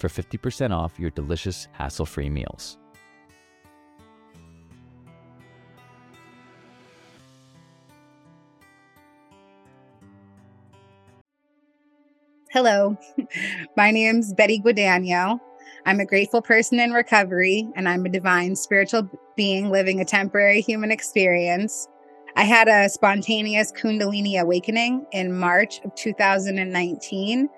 for 50% off your delicious hassle-free meals. Hello, my name's Betty Guadagno. I'm a grateful person in recovery, and I'm a divine spiritual being living a temporary human experience. I had a spontaneous Kundalini awakening in March of 2019,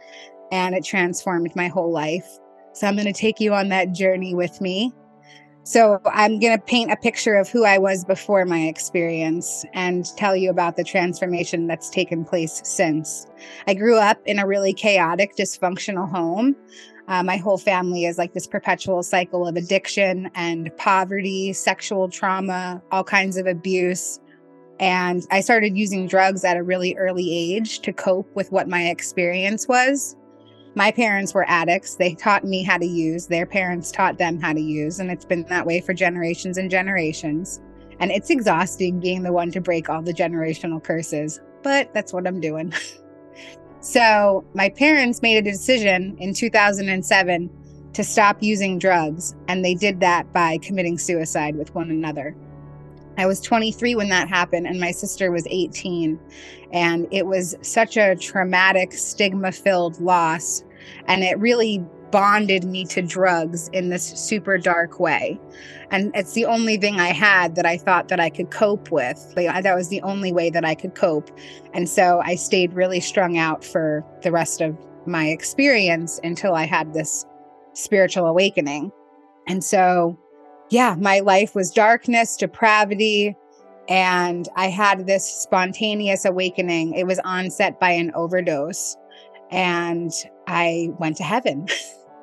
and it transformed my whole life. So I'm going to take you on that journey with me. So I'm going to paint a picture of who I was before my experience and tell you about the transformation that's taken place since. I grew up in a really chaotic, dysfunctional home. Uh, my whole family is like this perpetual cycle of addiction and poverty, sexual trauma, all kinds of abuse. And I started using drugs at a really early age to cope with what my experience was. My parents were addicts. They taught me how to use, their parents taught them how to use. And it's been that way for generations and generations. And it's exhausting being the one to break all the generational curses, but that's what I'm doing. so, my parents made a decision in 2007 to stop using drugs. And they did that by committing suicide with one another. I was 23 when that happened, and my sister was 18. And it was such a traumatic, stigma filled loss. And it really bonded me to drugs in this super dark way. And it's the only thing I had that I thought that I could cope with. Like, that was the only way that I could cope. And so I stayed really strung out for the rest of my experience until I had this spiritual awakening. And so yeah, my life was darkness, depravity, and I had this spontaneous awakening. It was onset by an overdose, and I went to heaven.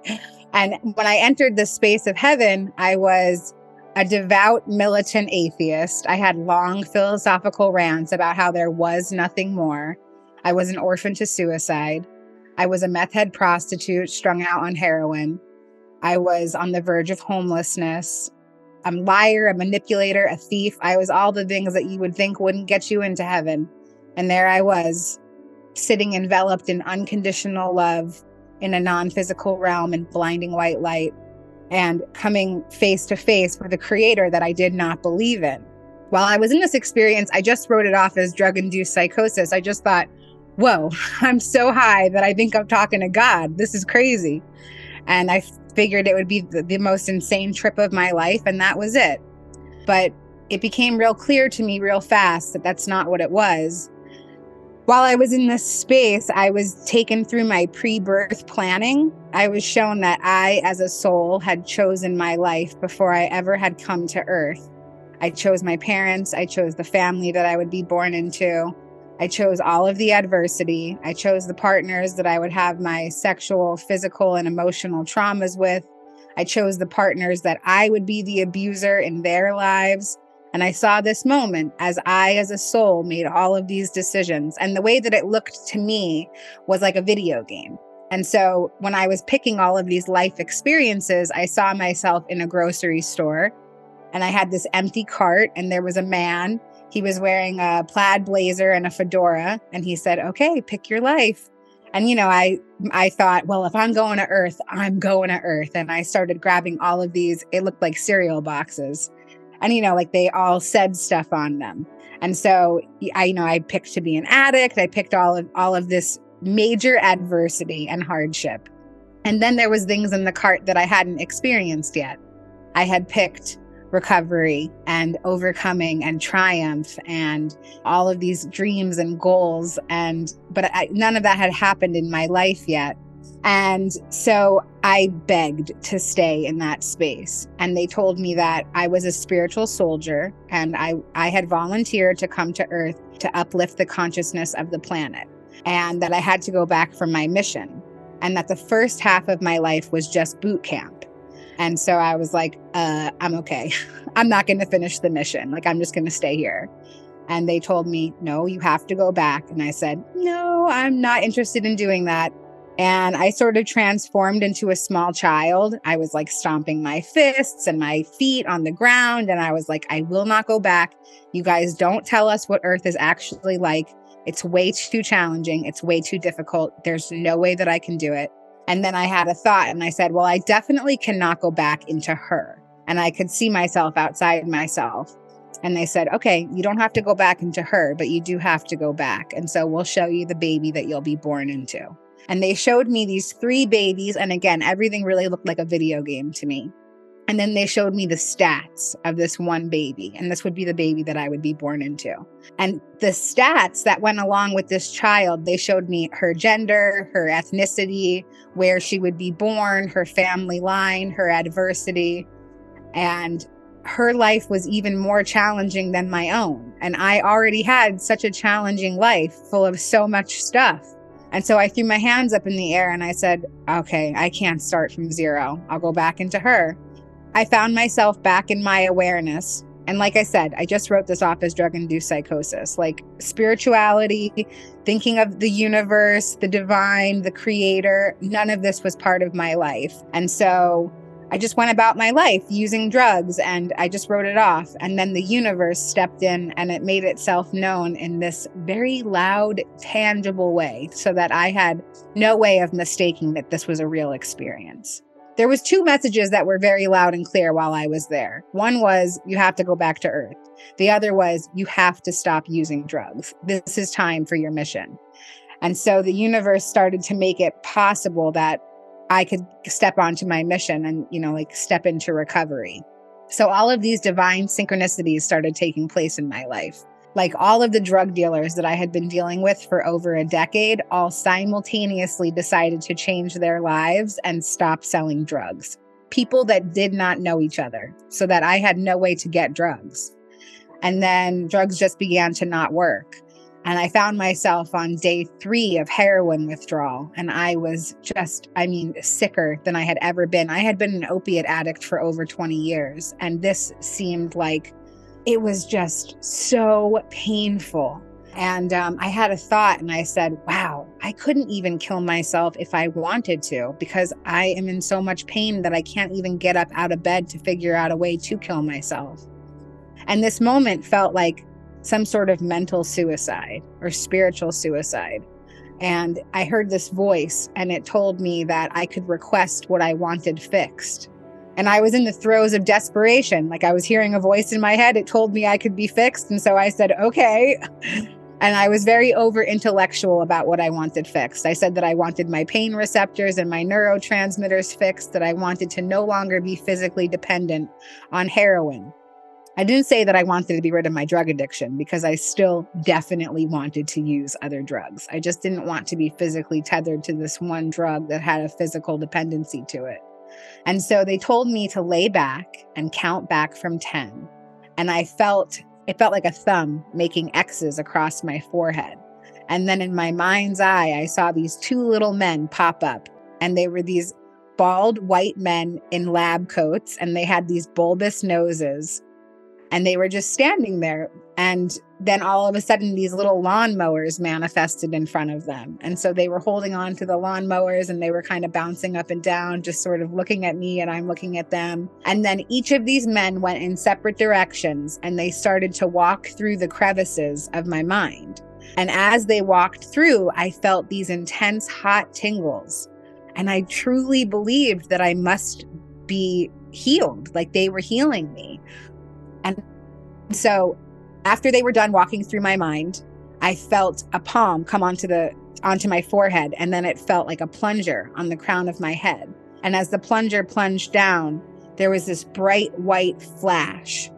and when I entered the space of heaven, I was a devout militant atheist. I had long philosophical rants about how there was nothing more. I was an orphan to suicide. I was a meth head prostitute strung out on heroin. I was on the verge of homelessness a liar, a manipulator, a thief. I was all the things that you would think wouldn't get you into heaven. And there I was, sitting enveloped in unconditional love in a non physical realm in blinding white light and coming face to face with a creator that I did not believe in. While I was in this experience, I just wrote it off as drug induced psychosis. I just thought, whoa, I'm so high that I think I'm talking to God. This is crazy. And I figured it would be the, the most insane trip of my life, and that was it. But it became real clear to me real fast that that's not what it was. While I was in this space, I was taken through my pre birth planning. I was shown that I, as a soul, had chosen my life before I ever had come to earth. I chose my parents, I chose the family that I would be born into. I chose all of the adversity. I chose the partners that I would have my sexual, physical, and emotional traumas with. I chose the partners that I would be the abuser in their lives. And I saw this moment as I, as a soul, made all of these decisions. And the way that it looked to me was like a video game. And so when I was picking all of these life experiences, I saw myself in a grocery store and I had this empty cart, and there was a man he was wearing a plaid blazer and a fedora, and he said, "Okay, pick your life." And you know, I I thought, well, if I'm going to Earth, I'm going to Earth, and I started grabbing all of these. It looked like cereal boxes, and you know, like they all said stuff on them. And so I, you know, I picked to be an addict. I picked all of all of this major adversity and hardship. And then there was things in the cart that I hadn't experienced yet. I had picked recovery and overcoming and triumph and all of these dreams and goals and but I, none of that had happened in my life yet and so I begged to stay in that space. And they told me that I was a spiritual soldier and I, I had volunteered to come to Earth to uplift the consciousness of the planet and that I had to go back for my mission. And that the first half of my life was just boot camp. And so I was like, uh, I'm okay. I'm not going to finish the mission. Like, I'm just going to stay here. And they told me, no, you have to go back. And I said, no, I'm not interested in doing that. And I sort of transformed into a small child. I was like stomping my fists and my feet on the ground. And I was like, I will not go back. You guys don't tell us what Earth is actually like. It's way too challenging. It's way too difficult. There's no way that I can do it. And then I had a thought and I said, Well, I definitely cannot go back into her. And I could see myself outside myself. And they said, Okay, you don't have to go back into her, but you do have to go back. And so we'll show you the baby that you'll be born into. And they showed me these three babies. And again, everything really looked like a video game to me. And then they showed me the stats of this one baby, and this would be the baby that I would be born into. And the stats that went along with this child, they showed me her gender, her ethnicity, where she would be born, her family line, her adversity. And her life was even more challenging than my own. And I already had such a challenging life full of so much stuff. And so I threw my hands up in the air and I said, okay, I can't start from zero. I'll go back into her. I found myself back in my awareness. And like I said, I just wrote this off as drug induced psychosis. Like spirituality, thinking of the universe, the divine, the creator, none of this was part of my life. And so I just went about my life using drugs and I just wrote it off. And then the universe stepped in and it made itself known in this very loud, tangible way so that I had no way of mistaking that this was a real experience. There was two messages that were very loud and clear while I was there. One was you have to go back to earth. The other was you have to stop using drugs. This is time for your mission. And so the universe started to make it possible that I could step onto my mission and, you know, like step into recovery. So all of these divine synchronicities started taking place in my life. Like all of the drug dealers that I had been dealing with for over a decade, all simultaneously decided to change their lives and stop selling drugs. People that did not know each other, so that I had no way to get drugs. And then drugs just began to not work. And I found myself on day three of heroin withdrawal. And I was just, I mean, sicker than I had ever been. I had been an opiate addict for over 20 years. And this seemed like it was just so painful. And um, I had a thought and I said, wow, I couldn't even kill myself if I wanted to because I am in so much pain that I can't even get up out of bed to figure out a way to kill myself. And this moment felt like some sort of mental suicide or spiritual suicide. And I heard this voice, and it told me that I could request what I wanted fixed. And I was in the throes of desperation. Like I was hearing a voice in my head. It told me I could be fixed. And so I said, okay. And I was very over intellectual about what I wanted fixed. I said that I wanted my pain receptors and my neurotransmitters fixed, that I wanted to no longer be physically dependent on heroin. I didn't say that I wanted to be rid of my drug addiction because I still definitely wanted to use other drugs. I just didn't want to be physically tethered to this one drug that had a physical dependency to it. And so they told me to lay back and count back from 10. And I felt it felt like a thumb making X's across my forehead. And then in my mind's eye, I saw these two little men pop up, and they were these bald white men in lab coats, and they had these bulbous noses and they were just standing there. And then all of a sudden, these little lawnmowers manifested in front of them. And so they were holding on to the lawnmowers and they were kind of bouncing up and down, just sort of looking at me and I'm looking at them. And then each of these men went in separate directions and they started to walk through the crevices of my mind. And as they walked through, I felt these intense hot tingles. And I truly believed that I must be healed, like they were healing me. And so after they were done walking through my mind, I felt a palm come onto the onto my forehead and then it felt like a plunger on the crown of my head. And as the plunger plunged down, there was this bright white flash.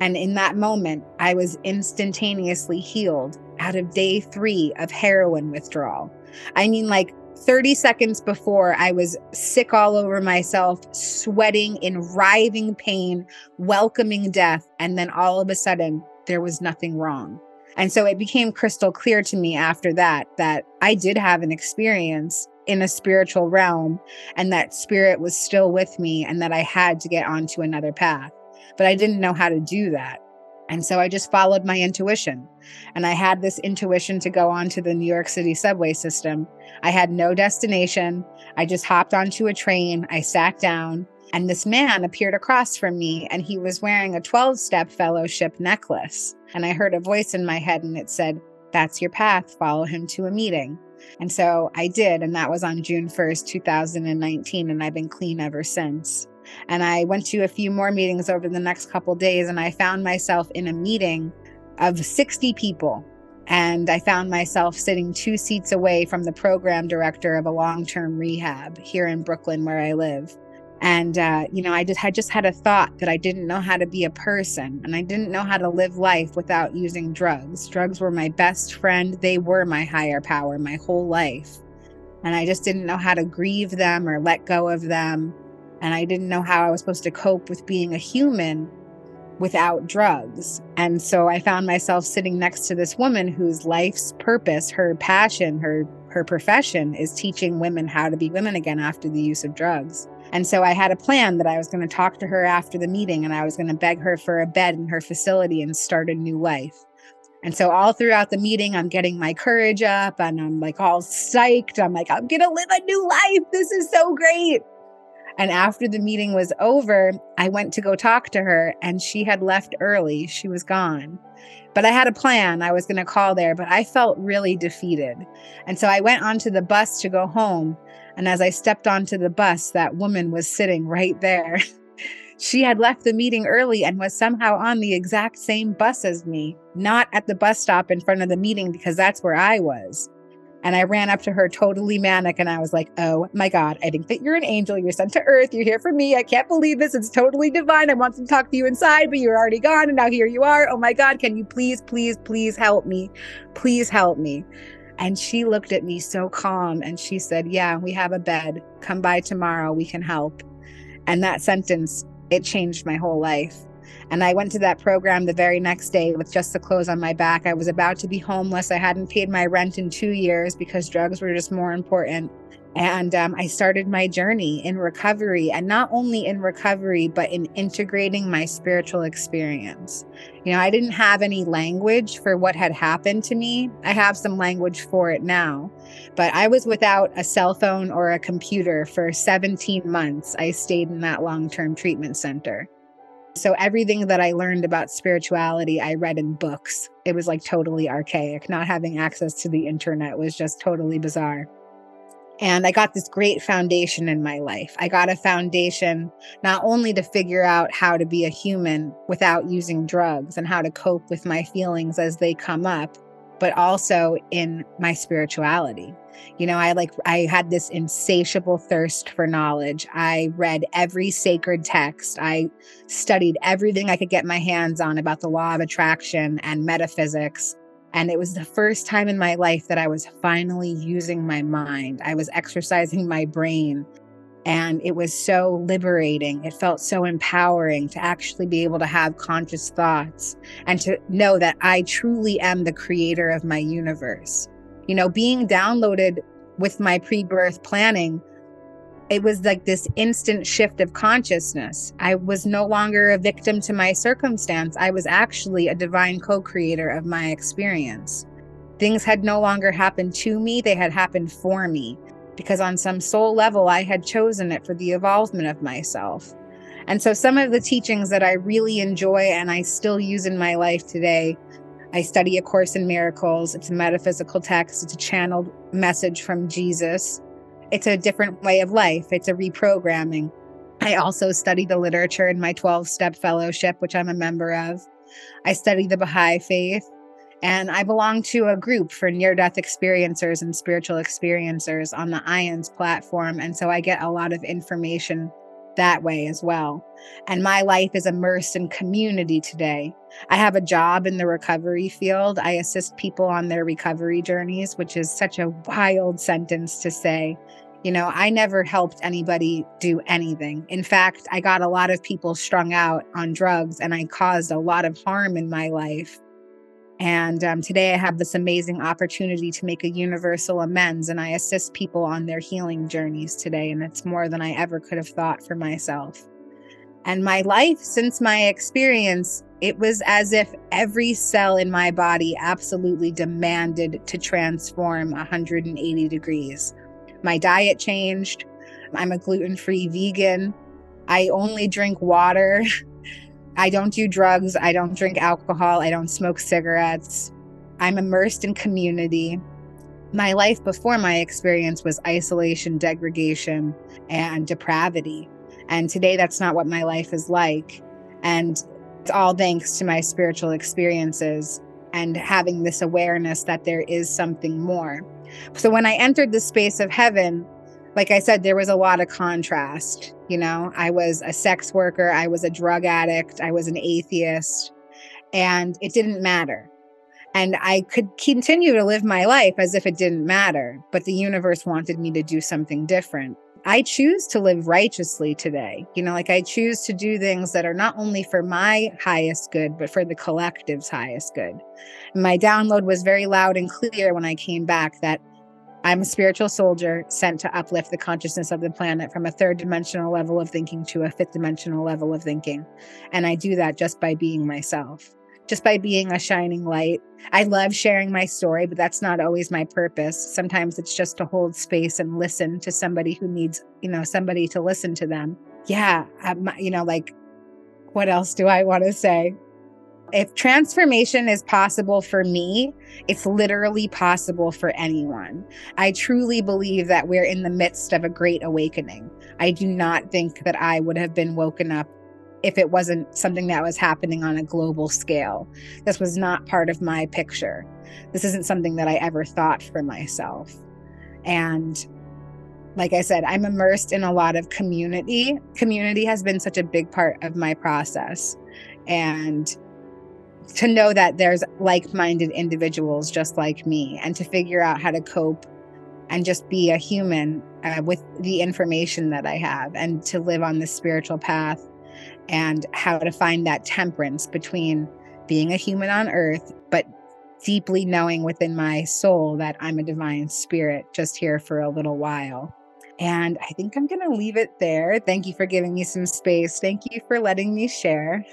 And in that moment, I was instantaneously healed out of day three of heroin withdrawal. I mean, like 30 seconds before, I was sick all over myself, sweating in writhing pain, welcoming death. And then all of a sudden, there was nothing wrong. And so it became crystal clear to me after that that I did have an experience in a spiritual realm and that spirit was still with me and that I had to get onto another path. But I didn't know how to do that. And so I just followed my intuition. And I had this intuition to go onto the New York City subway system. I had no destination. I just hopped onto a train. I sat down, and this man appeared across from me, and he was wearing a 12 step fellowship necklace. And I heard a voice in my head and it said, That's your path. Follow him to a meeting. And so I did. And that was on June 1st, 2019. And I've been clean ever since. And I went to a few more meetings over the next couple days. And I found myself in a meeting of 60 people. And I found myself sitting two seats away from the program director of a long term rehab here in Brooklyn, where I live. And, uh, you know, I just had just had a thought that I didn't know how to be a person and I didn't know how to live life without using drugs. Drugs were my best friend. They were my higher power my whole life. And I just didn't know how to grieve them or let go of them. And I didn't know how I was supposed to cope with being a human without drugs. And so I found myself sitting next to this woman whose life's purpose, her passion, her her profession is teaching women how to be women again after the use of drugs. And so I had a plan that I was going to talk to her after the meeting and I was going to beg her for a bed in her facility and start a new life. And so all throughout the meeting, I'm getting my courage up and I'm like all psyched. I'm like, I'm going to live a new life. This is so great. And after the meeting was over, I went to go talk to her and she had left early. She was gone. But I had a plan. I was going to call there, but I felt really defeated. And so I went onto the bus to go home. And as I stepped onto the bus, that woman was sitting right there. she had left the meeting early and was somehow on the exact same bus as me, not at the bus stop in front of the meeting because that's where I was. And I ran up to her totally manic and I was like, Oh my God, I think that you're an angel. You're sent to earth. You're here for me. I can't believe this. It's totally divine. I want to talk to you inside, but you're already gone. And now here you are. Oh my God, can you please, please, please help me? Please help me. And she looked at me so calm and she said, Yeah, we have a bed. Come by tomorrow. We can help. And that sentence, it changed my whole life. And I went to that program the very next day with just the clothes on my back. I was about to be homeless. I hadn't paid my rent in two years because drugs were just more important. And um, I started my journey in recovery, and not only in recovery, but in integrating my spiritual experience. You know, I didn't have any language for what had happened to me. I have some language for it now, but I was without a cell phone or a computer for 17 months. I stayed in that long term treatment center. So everything that I learned about spirituality, I read in books. It was like totally archaic. Not having access to the internet was just totally bizarre. And I got this great foundation in my life. I got a foundation not only to figure out how to be a human without using drugs and how to cope with my feelings as they come up, but also in my spirituality. You know, I like, I had this insatiable thirst for knowledge. I read every sacred text. I studied everything I could get my hands on about the law of attraction and metaphysics. And it was the first time in my life that I was finally using my mind. I was exercising my brain and it was so liberating. It felt so empowering to actually be able to have conscious thoughts and to know that I truly am the creator of my universe. You know, being downloaded with my pre birth planning, it was like this instant shift of consciousness. I was no longer a victim to my circumstance. I was actually a divine co creator of my experience. Things had no longer happened to me, they had happened for me because on some soul level, I had chosen it for the evolvement of myself. And so, some of the teachings that I really enjoy and I still use in my life today I study A Course in Miracles. It's a metaphysical text, it's a channeled message from Jesus. It's a different way of life, it's a reprogramming. I also study the literature in my 12 step fellowship, which I'm a member of. I study the Baha'i faith. And I belong to a group for near death experiencers and spiritual experiencers on the IANDS platform. And so I get a lot of information that way as well. And my life is immersed in community today. I have a job in the recovery field. I assist people on their recovery journeys, which is such a wild sentence to say. You know, I never helped anybody do anything. In fact, I got a lot of people strung out on drugs and I caused a lot of harm in my life. And um, today I have this amazing opportunity to make a universal amends and I assist people on their healing journeys today. And it's more than I ever could have thought for myself. And my life, since my experience, it was as if every cell in my body absolutely demanded to transform 180 degrees. My diet changed. I'm a gluten free vegan. I only drink water. I don't do drugs. I don't drink alcohol. I don't smoke cigarettes. I'm immersed in community. My life before my experience was isolation, degradation, and depravity. And today, that's not what my life is like. And it's all thanks to my spiritual experiences and having this awareness that there is something more. So, when I entered the space of heaven, like I said, there was a lot of contrast. You know, I was a sex worker, I was a drug addict, I was an atheist, and it didn't matter. And I could continue to live my life as if it didn't matter, but the universe wanted me to do something different. I choose to live righteously today. You know, like I choose to do things that are not only for my highest good, but for the collective's highest good. My download was very loud and clear when I came back that I'm a spiritual soldier sent to uplift the consciousness of the planet from a third dimensional level of thinking to a fifth dimensional level of thinking. And I do that just by being myself, just by being a shining light. I love sharing my story, but that's not always my purpose. Sometimes it's just to hold space and listen to somebody who needs, you know, somebody to listen to them. Yeah. I'm, you know, like, what else do I want to say? If transformation is possible for me, it's literally possible for anyone. I truly believe that we're in the midst of a great awakening. I do not think that I would have been woken up if it wasn't something that was happening on a global scale. This was not part of my picture. This isn't something that I ever thought for myself. And like I said, I'm immersed in a lot of community. Community has been such a big part of my process. And to know that there's like-minded individuals just like me and to figure out how to cope and just be a human uh, with the information that I have and to live on the spiritual path and how to find that temperance between being a human on earth but deeply knowing within my soul that I'm a divine spirit just here for a little while. And I think I'm going to leave it there. Thank you for giving me some space. Thank you for letting me share.